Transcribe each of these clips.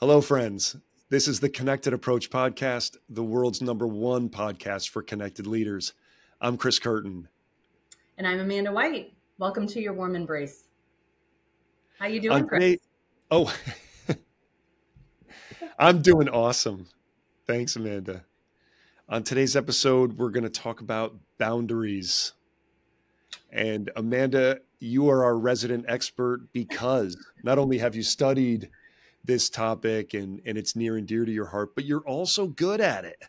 Hello, friends. This is the Connected Approach Podcast, the world's number one podcast for connected leaders. I'm Chris Curtin. And I'm Amanda White. Welcome to your warm embrace. How you doing, Chris? oh, I'm doing awesome. Thanks, Amanda. On today's episode, we're going to talk about boundaries. And Amanda, you are our resident expert because not only have you studied this topic and, and it's near and dear to your heart, but you're also good at it.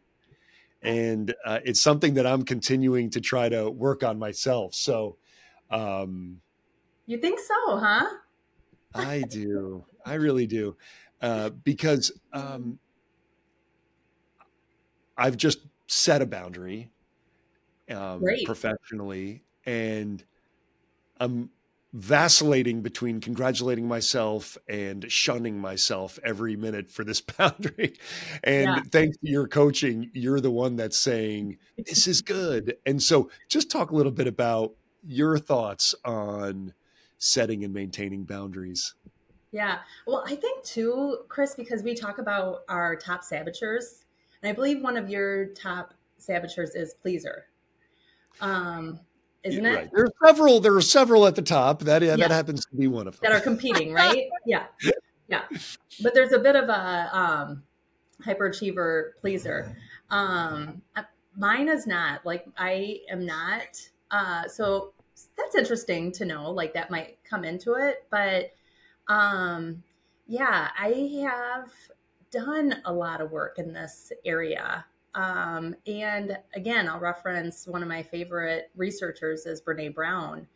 And uh, it's something that I'm continuing to try to work on myself. So, um, you think so, huh? I do. I really do. Uh, because um, I've just set a boundary um, professionally, and I'm vacillating between congratulating myself and shunning myself every minute for this boundary. And yeah. thanks to your coaching, you're the one that's saying, this is good. And so just talk a little bit about your thoughts on setting and maintaining boundaries. Yeah. Well, I think too, Chris, because we talk about our top saboteurs, and I believe one of your top saboteurs is pleaser. Um, isn't it? Right. There are several. There are several at the top. That yeah, that happens to be one of them that are competing, right? yeah, yeah. But there's a bit of a um, hyperachiever pleaser. Um, mine is not like I am not. Uh, so that's interesting to know. Like that might come into it, but um, yeah, I have done a lot of work in this area. Um, and again, I'll reference one of my favorite researchers is Brene Brown.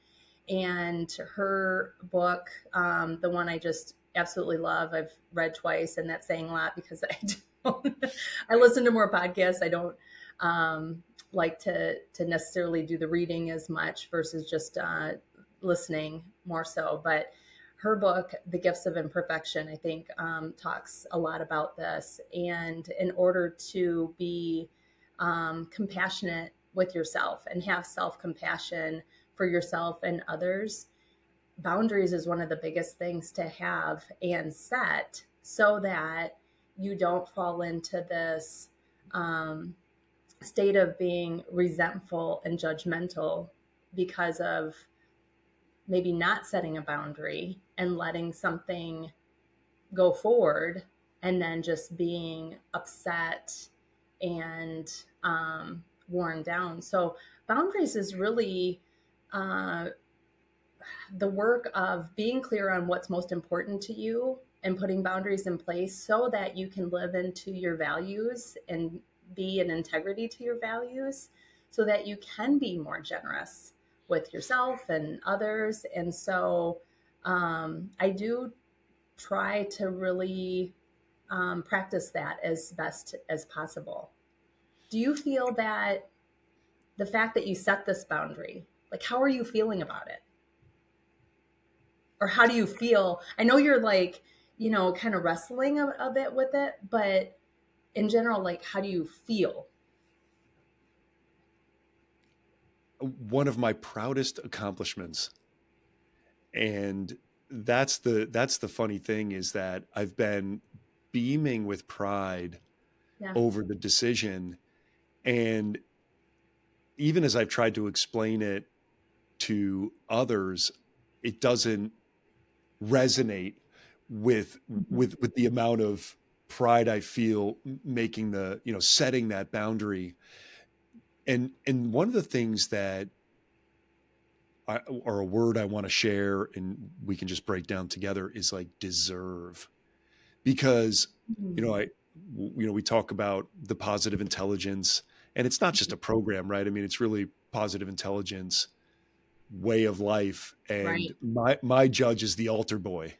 And her book, um, the one I just absolutely love, I've read twice, and that's saying a lot because I don't, I listen to more podcasts. I don't um, like to to necessarily do the reading as much versus just uh, listening more so. But her book, The Gifts of Imperfection, I think um, talks a lot about this. And in order to be um, compassionate with yourself and have self compassion for yourself and others, boundaries is one of the biggest things to have and set so that you don't fall into this um, state of being resentful and judgmental because of maybe not setting a boundary and letting something go forward and then just being upset and um, worn down. So, boundaries is really uh, the work of being clear on what's most important to you and putting boundaries in place so that you can live into your values and be in integrity to your values so that you can be more generous with yourself and others. And so um, I do try to really um, practice that as best as possible. Do you feel that the fact that you set this boundary, like how are you feeling about it? Or how do you feel? I know you're like, you know, kind of wrestling a, a bit with it, but in general, like how do you feel one of my proudest accomplishments and that's the that's the funny thing is that i've been beaming with pride yeah. over the decision and even as i've tried to explain it to others it doesn't resonate with mm-hmm. with with the amount of pride i feel making the you know setting that boundary and and one of the things that I, or a word I want to share and we can just break down together is like deserve because you know mm-hmm. I you know we talk about the positive intelligence and it's not just a program right I mean it's really positive intelligence way of life and right. my my judge is the altar boy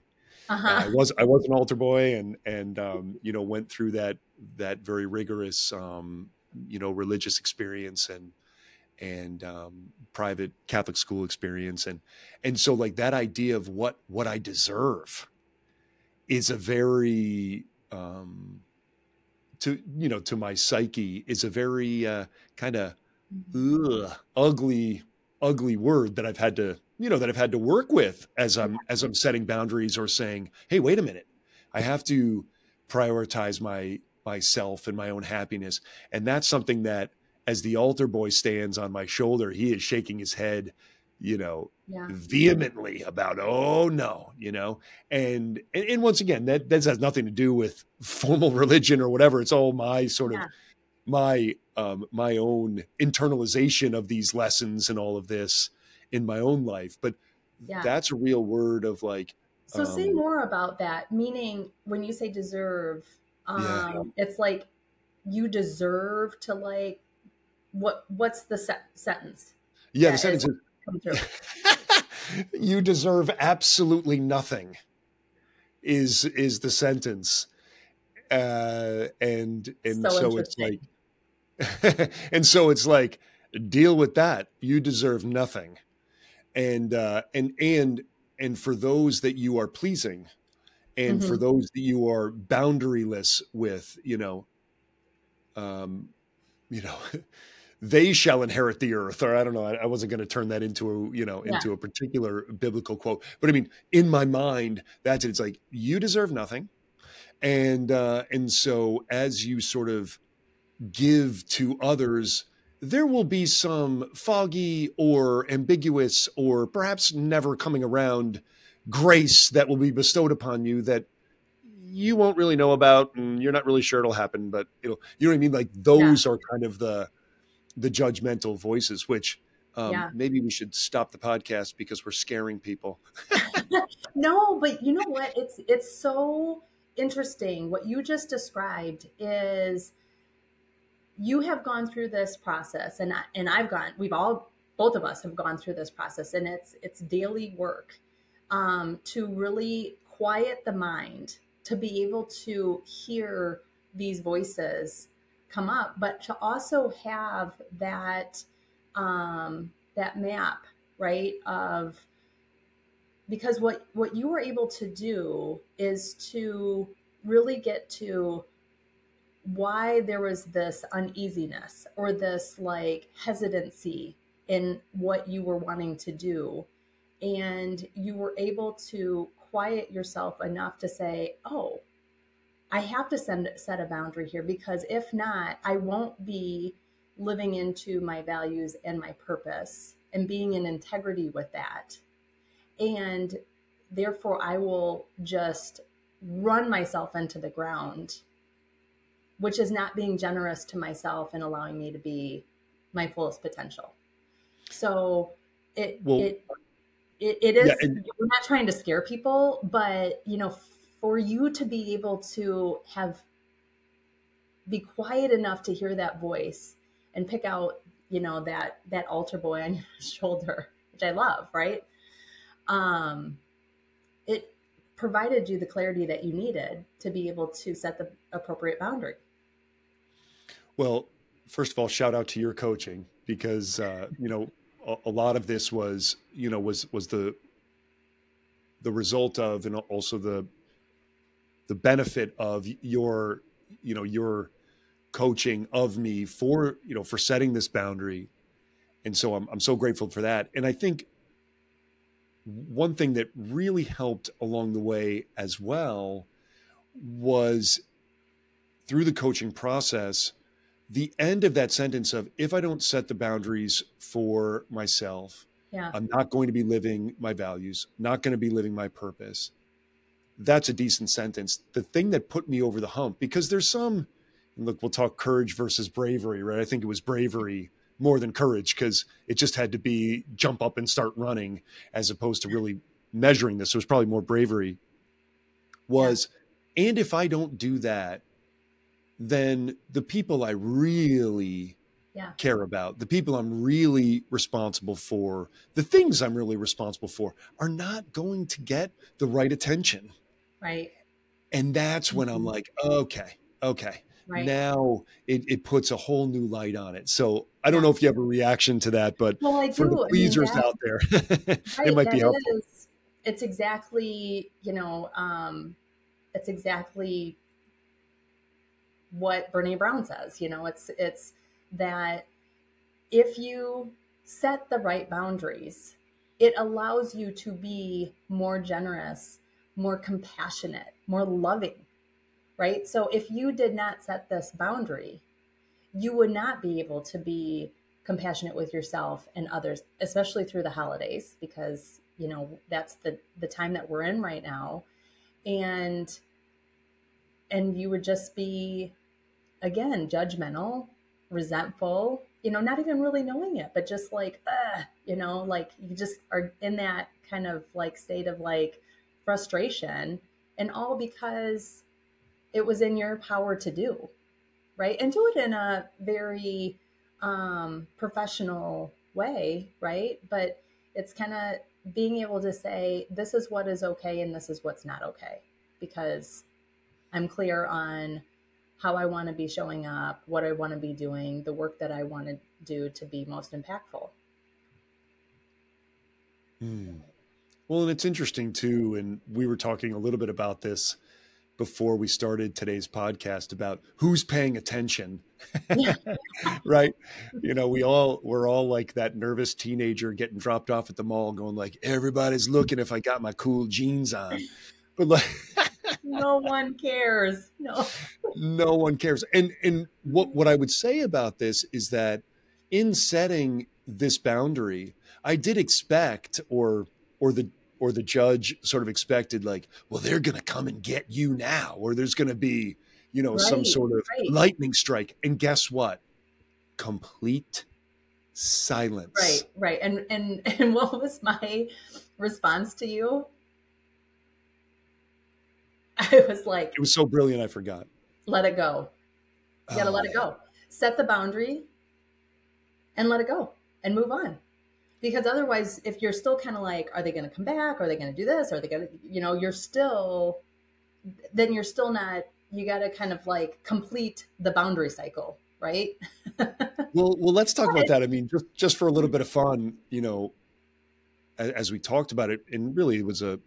uh-huh. uh, I was I was an altar boy and and um, you know went through that that very rigorous um, you know religious experience and and um, private Catholic school experience. And and so like that idea of what what I deserve is a very um, to you know to my psyche is a very uh, kind of mm-hmm. ugly ugly word that I've had to you know that I've had to work with as I'm as I'm setting boundaries or saying hey wait a minute. I have to prioritize my myself and my own happiness. And that's something that as the altar boy stands on my shoulder, he is shaking his head, you know, yeah. vehemently about, oh no, you know, and, and, and once again, that that has nothing to do with formal religion or whatever. It's all my sort yeah. of my um, my own internalization of these lessons and all of this in my own life. But yeah. that's a real word of like. So um, say more about that. Meaning, when you say deserve, um, yeah. it's like you deserve to like what? What's the se- sentence? Yeah, the sentence is. you deserve absolutely nothing. Is is the sentence, uh, and and so, so it's like and so it's like deal with that you deserve nothing and uh and and and for those that you are pleasing and mm-hmm. for those that you are boundaryless with you know um you know they shall inherit the earth or i don't know i, I wasn't going to turn that into a you know yeah. into a particular biblical quote but i mean in my mind that's it it's like you deserve nothing and uh and so as you sort of give to others, there will be some foggy or ambiguous or perhaps never coming around grace that will be bestowed upon you that you won't really know about and you're not really sure it'll happen but you know you know what i mean? Like those yeah. are kind of the the judgmental voices which um, yeah. maybe we should stop the podcast because we're scaring people. No but you know what? It's it's so interesting. What you just described is you have gone through this process and I, and I've gone we've all both of us have gone through this process and it's it's daily work um, to really quiet the mind to be able to hear these voices come up but to also have that um, that map right of because what what you were able to do is to really get to why there was this uneasiness or this like hesitancy in what you were wanting to do. And you were able to quiet yourself enough to say, oh, I have to send, set a boundary here because if not, I won't be living into my values and my purpose and being in integrity with that. And therefore, I will just run myself into the ground which is not being generous to myself and allowing me to be my fullest potential. So it well, it, it, it is yeah, and- we're not trying to scare people, but you know, for you to be able to have be quiet enough to hear that voice and pick out, you know, that that altar boy on your shoulder, which I love, right? Um it provided you the clarity that you needed to be able to set the appropriate boundary. Well, first of all, shout out to your coaching because uh, you know a, a, lot of this was you know was was the the result of and also the the benefit of your you know your coaching of me for you know for setting this boundary. And so I'm, I'm so grateful for that. And i think one thing that really helped along the way as well was through the coaching process the end of that sentence of if I don't set the boundaries for myself, yeah. I'm not going to be living my values, not going to be living my purpose. That's a decent sentence. The thing that put me over the hump, because there's some, look, we'll talk courage versus bravery, right? I think it was bravery more than courage because it just had to be jump up and start running as opposed to really measuring this. So it was probably more bravery. Was, yeah. and if I don't do that, then the people I really yeah. care about, the people I'm really responsible for, the things I'm really responsible for are not going to get the right attention. Right. And that's when mm-hmm. I'm like, okay, okay. Right. Now it, it puts a whole new light on it. So I don't know if you have a reaction to that, but well, for the pleasers I mean, out there, right, it might be helpful. Is, it's exactly, you know, um, it's exactly what Brene Brown says. You know, it's it's that if you set the right boundaries, it allows you to be more generous, more compassionate, more loving right? So if you did not set this boundary, you would not be able to be compassionate with yourself and others, especially through the holidays, because you know that's the the time that we're in right now, and and you would just be again judgmental, resentful, you know, not even really knowing it, but just like, uh, you know, like you just are in that kind of like state of like frustration, and all because it was in your power to do, right? And do it in a very um, professional way, right? But it's kind of being able to say, this is what is okay and this is what's not okay, because I'm clear on how I want to be showing up, what I want to be doing, the work that I want to do to be most impactful. Hmm. Well, and it's interesting too, and we were talking a little bit about this before we started today's podcast about who's paying attention. Right? You know, we all we're all like that nervous teenager getting dropped off at the mall going like everybody's looking if I got my cool jeans on. But like no one cares. No. no one cares. And and what what I would say about this is that in setting this boundary, I did expect or or the or the judge sort of expected like well they're going to come and get you now or there's going to be you know right, some sort of right. lightning strike and guess what complete silence right right and and and what was my response to you i was like it was so brilliant i forgot. Let it go. You gotta oh. let it oh. go. Set the boundary and let it go and move on. Because otherwise if you're still kind of like are they going to come back? Are they going to do this? Are they going to you know you're still then you're still not you got to kind of like complete the boundary cycle right? Well well let's talk about that. I mean just just for a little bit of fun you know as, as we talked about it and really it was a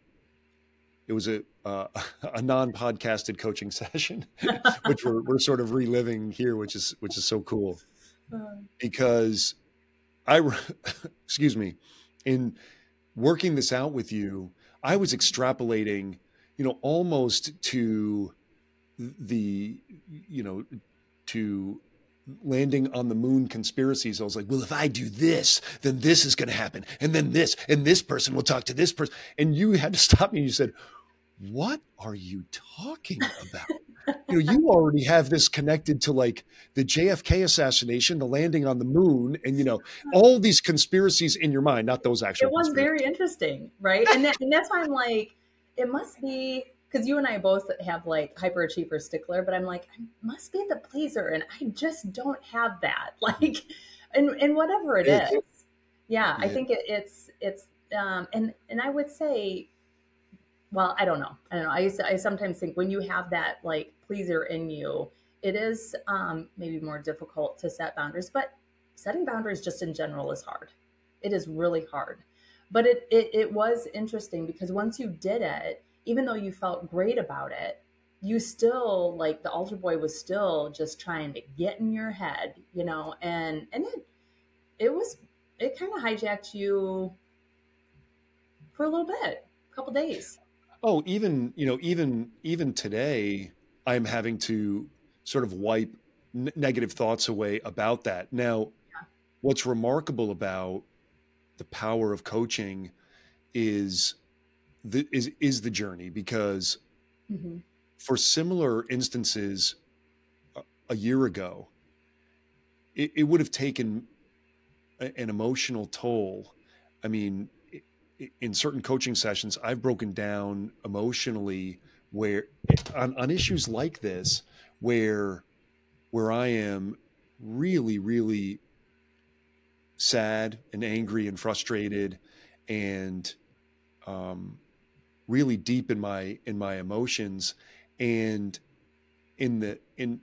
it was a uh, a non-podcasted coaching session which we're, we're sort of reliving here which is which is so cool uh. because I, excuse me, in working this out with you, I was extrapolating, you know, almost to the, you know, to landing on the moon conspiracies. I was like, well, if I do this, then this is going to happen. And then this, and this person will talk to this person. And you had to stop me. You said, what are you talking about? you know, you already have this connected to like the JFK assassination, the landing on the moon, and you know, all these conspiracies in your mind, not those actual. It was very interesting, right? And, that, and that's why I'm like, it must be because you and I both have like hyperachiever stickler, but I'm like, I must be the pleaser, and I just don't have that. Like, and and whatever it is, yeah, I think it, it's it's um, and and I would say well, I don't know. I don't know. I, I sometimes think when you have that like pleaser in you, it is um, maybe more difficult to set boundaries, but setting boundaries just in general is hard. It is really hard. But it, it, it was interesting because once you did it, even though you felt great about it, you still like the altar boy was still just trying to get in your head, you know, and and it it was it kind of hijacked you for a little bit, a couple days. Oh, even you know, even even today, I'm having to sort of wipe n- negative thoughts away about that. Now, yeah. what's remarkable about the power of coaching is the is is the journey because mm-hmm. for similar instances a, a year ago, it, it would have taken a, an emotional toll. I mean, in certain coaching sessions, I've broken down emotionally where on, on issues like this, where where I am really, really sad and angry and frustrated and um, really deep in my in my emotions. And in the in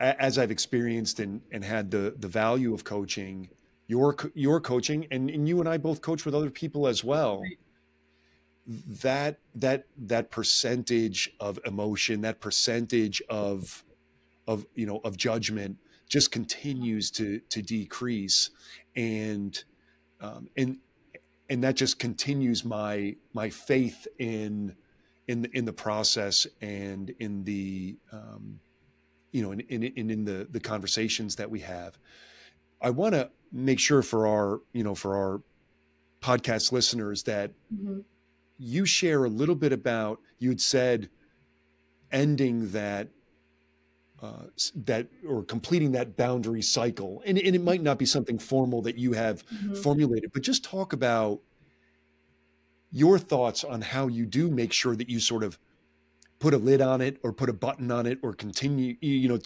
as I've experienced and and had the the value of coaching your your coaching and, and you and I both coach with other people as well. That that that percentage of emotion that percentage of of you know of judgment just continues to to decrease. And um, and and that just continues my my faith in in the in the process and in the um, you know in in in the the conversations that we have. I want to make sure for our you know for our podcast listeners that mm-hmm. you share a little bit about you'd said ending that uh, that or completing that boundary cycle and, and, it might not be something formal that you have mm-hmm. formulated but just talk about your thoughts on how you do make sure that you sort of put a lid on it or put a button on it or continue you know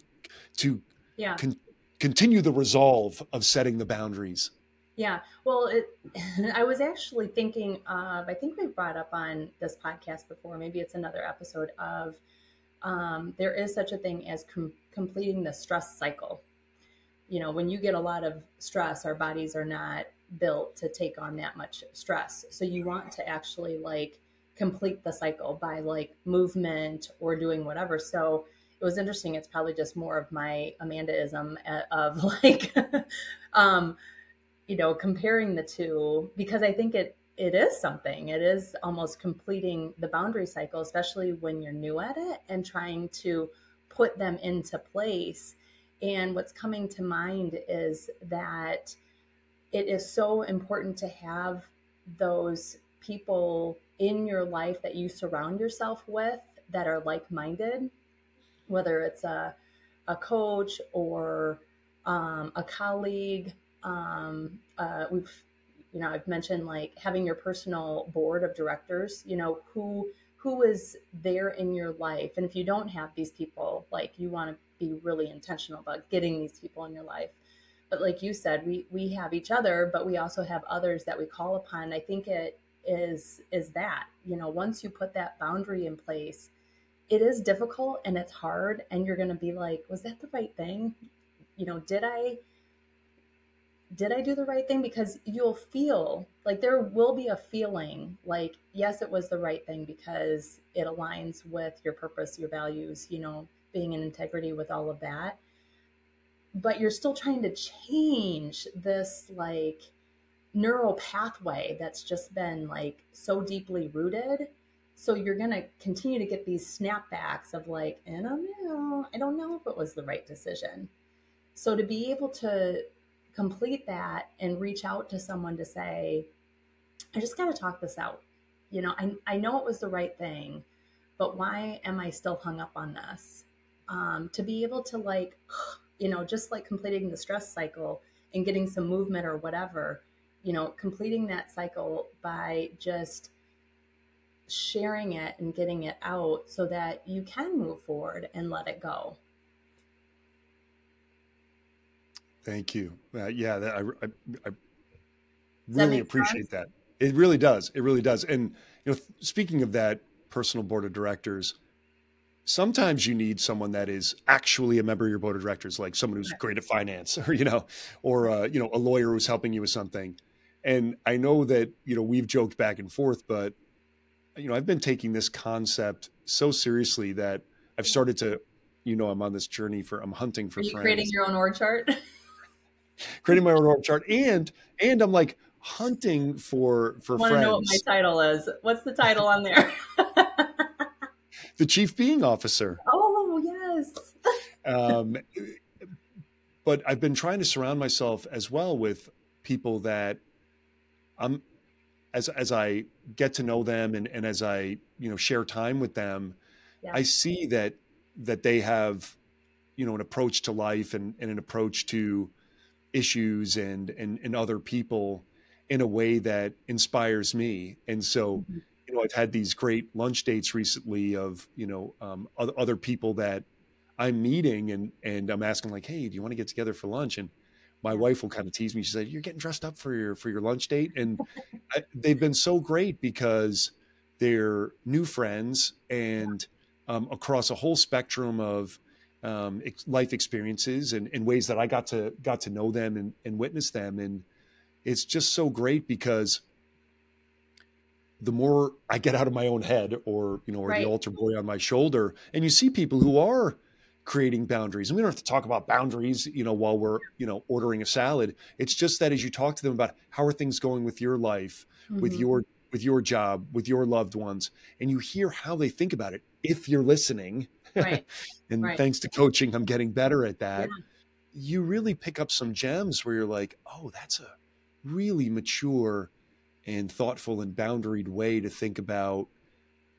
to yeah. Con- continue the resolve of setting the boundaries yeah well it, i was actually thinking of i think we brought up on this podcast before maybe it's another episode of um, there is such a thing as com- completing the stress cycle you know when you get a lot of stress our bodies are not built to take on that much stress. So you want to actually like complete the cycle by like movement or doing whatever. So it was interesting. It's probably just more of my Amandaism uh, of like, um, you know, comparing the two because I think it it is something. It is almost completing the boundary cycle, especially when you're new at it and trying to put them into place. And what's coming to mind is that it is so important to have those people in your life that you surround yourself with that are like-minded whether it's a, a coach or um, a colleague um, uh, we've you know i've mentioned like having your personal board of directors you know who who is there in your life? And if you don't have these people like you want to be really intentional about getting these people in your life. But like you said we we have each other but we also have others that we call upon. I think it is is that you know once you put that boundary in place it is difficult and it's hard and you're going to be like was that the right thing? You know did i did i do the right thing? Because you'll feel like there will be a feeling like yes it was the right thing because it aligns with your purpose your values you know being in integrity with all of that. But you're still trying to change this like neural pathway that's just been like so deeply rooted so you're going to continue to get these snapbacks of like i don't know i don't know if it was the right decision. So to be able to complete that and reach out to someone to say i just got to talk this out. You know I, I know it was the right thing but why am i still hung up on this? Um, to be able to like you know, just like completing the stress cycle and getting some movement or whatever, you know, completing that cycle by just sharing it and getting it out so that you can move forward and let it go. Thank you. Uh, yeah, that, I, I, I really appreciate sense? that. It really does. It really does. And you know, speaking of that personal board of directors, sometimes you need someone that is actually a member of your board of directors, like someone who's great at finance, or you know, or uh, you know, a lawyer who's helping you with something. And I know that you know we've joked back and forth, but you know, I've been taking this concept so seriously that I've started to, you know, I'm on this journey for I'm hunting for Are you friends. Creating your own org chart. creating my own org chart, and and I'm like hunting for for I want friends. to know what my title is. What's the title on there? the chief being officer. Oh, yes. um, but I've been trying to surround myself as well with people that I'm as as I get to know them and, and as I you know share time with them, yeah. I see that that they have you know an approach to life and, and an approach to issues and, and and other people in a way that inspires me. And so mm-hmm you know, I've had these great lunch dates recently of, you know, um, other people that I'm meeting and, and I'm asking like, Hey, do you want to get together for lunch? And my wife will kind of tease me. She said, you're getting dressed up for your, for your lunch date. And I, they've been so great because they're new friends and um, across a whole spectrum of um, life experiences and, and ways that I got to, got to know them and, and witness them. And it's just so great because the more I get out of my own head or, you know, or right. the altar boy on my shoulder, and you see people who are creating boundaries. And we don't have to talk about boundaries, you know, while we're, you know, ordering a salad. It's just that as you talk to them about how are things going with your life, mm-hmm. with your with your job, with your loved ones, and you hear how they think about it. If you're listening, Right. and Right. thanks to coaching, I'm getting better at that. Yeah. You really pick up some gems where you're like, oh, that's a really mature and thoughtful and boundaried way to think about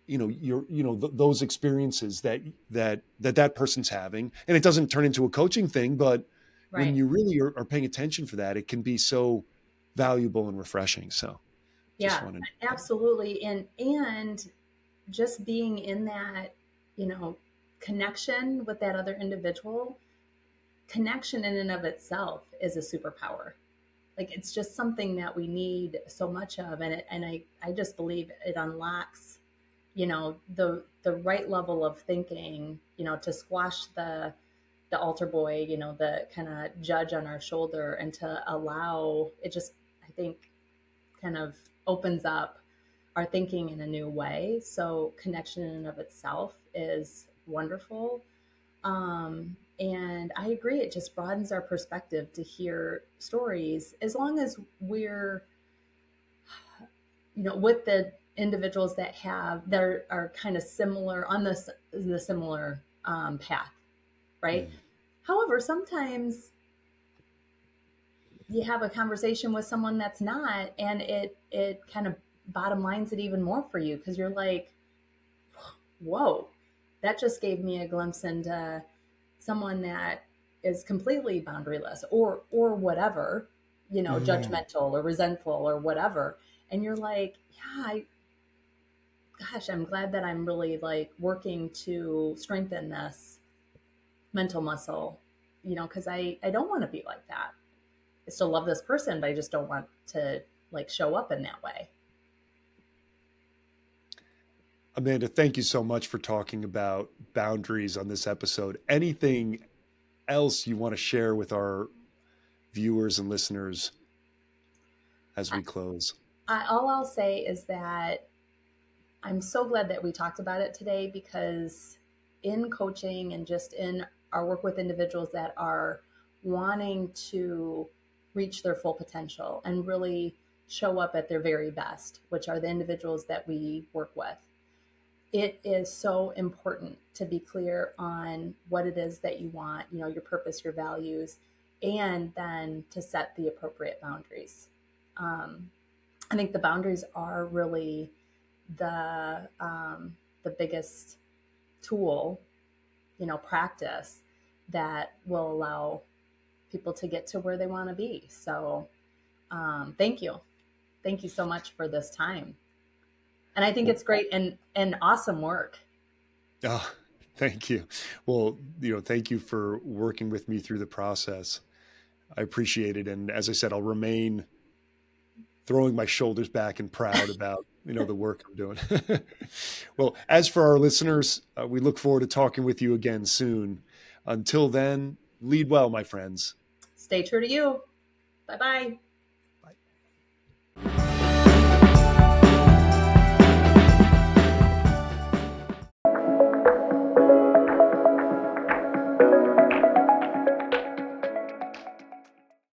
you know your you know th- those experiences that that that that person's having and it doesn't turn into a coaching thing but when you really are, are paying attention for that it can be so valuable and refreshing so Yeah. wanted Absolutely. And and just being in that, you know, connection with that other individual, connection in and of itself is a superpower. Like it's just something that we need so much of and it, and I I just believe it unlocks, you know, the the right level of thinking, you know, to squash the the altar boy, you know, the kind of judge on our shoulder and to allow it just I think kind of opens up our thinking in a new way. So connection in and of itself is wonderful. Um, and I agree, it just broadens our perspective to hear stories as long as we're, you know, with the individuals that have that are, are kind of similar on this the similar um, path, right? Mm. However, sometimes you have a conversation with someone that's not, and it it kind of bottom lines it even more for you because you're like, whoa, that just gave me a glimpse into someone that is completely boundaryless or or whatever, you know, Mhm. judgmental or resentful or whatever. And you're like, yeah, I gosh, I'm glad that I'm really like working to strengthen this mental muscle, you know, because I, I don't want to be like that. I still love this person, but I just don't want to like show up in that way. amanda thank you so much for talking about boundaries on this episode anything else you want to share with our viewers and listeners as we close I, all I'll say is that I'm so glad that we talked about it today because in coaching and just in our work with individuals that are wanting to reach their full potential and really show up at their very best, which are the individuals that we work with, it is so important to be clear on what it is that you want, you know, your purpose, your values, and then to set the appropriate boundaries. Um, I think the boundaries are really the um, the biggest tool, you know, practice that will allow people to get to where they want to be. So, um, thank you, thank you so much for this time, and I think it's great and and awesome work. Oh, thank you. Well, you know, thank you for working with me through the process. I appreciate it. And as I said, I'll remain throwing my shoulders back and proud about, you know, the work I'm doing. well, as for our listeners, uh, we look forward to talking with you again soon. Until then, lead well, my friends. Stay true to you. Bye bye.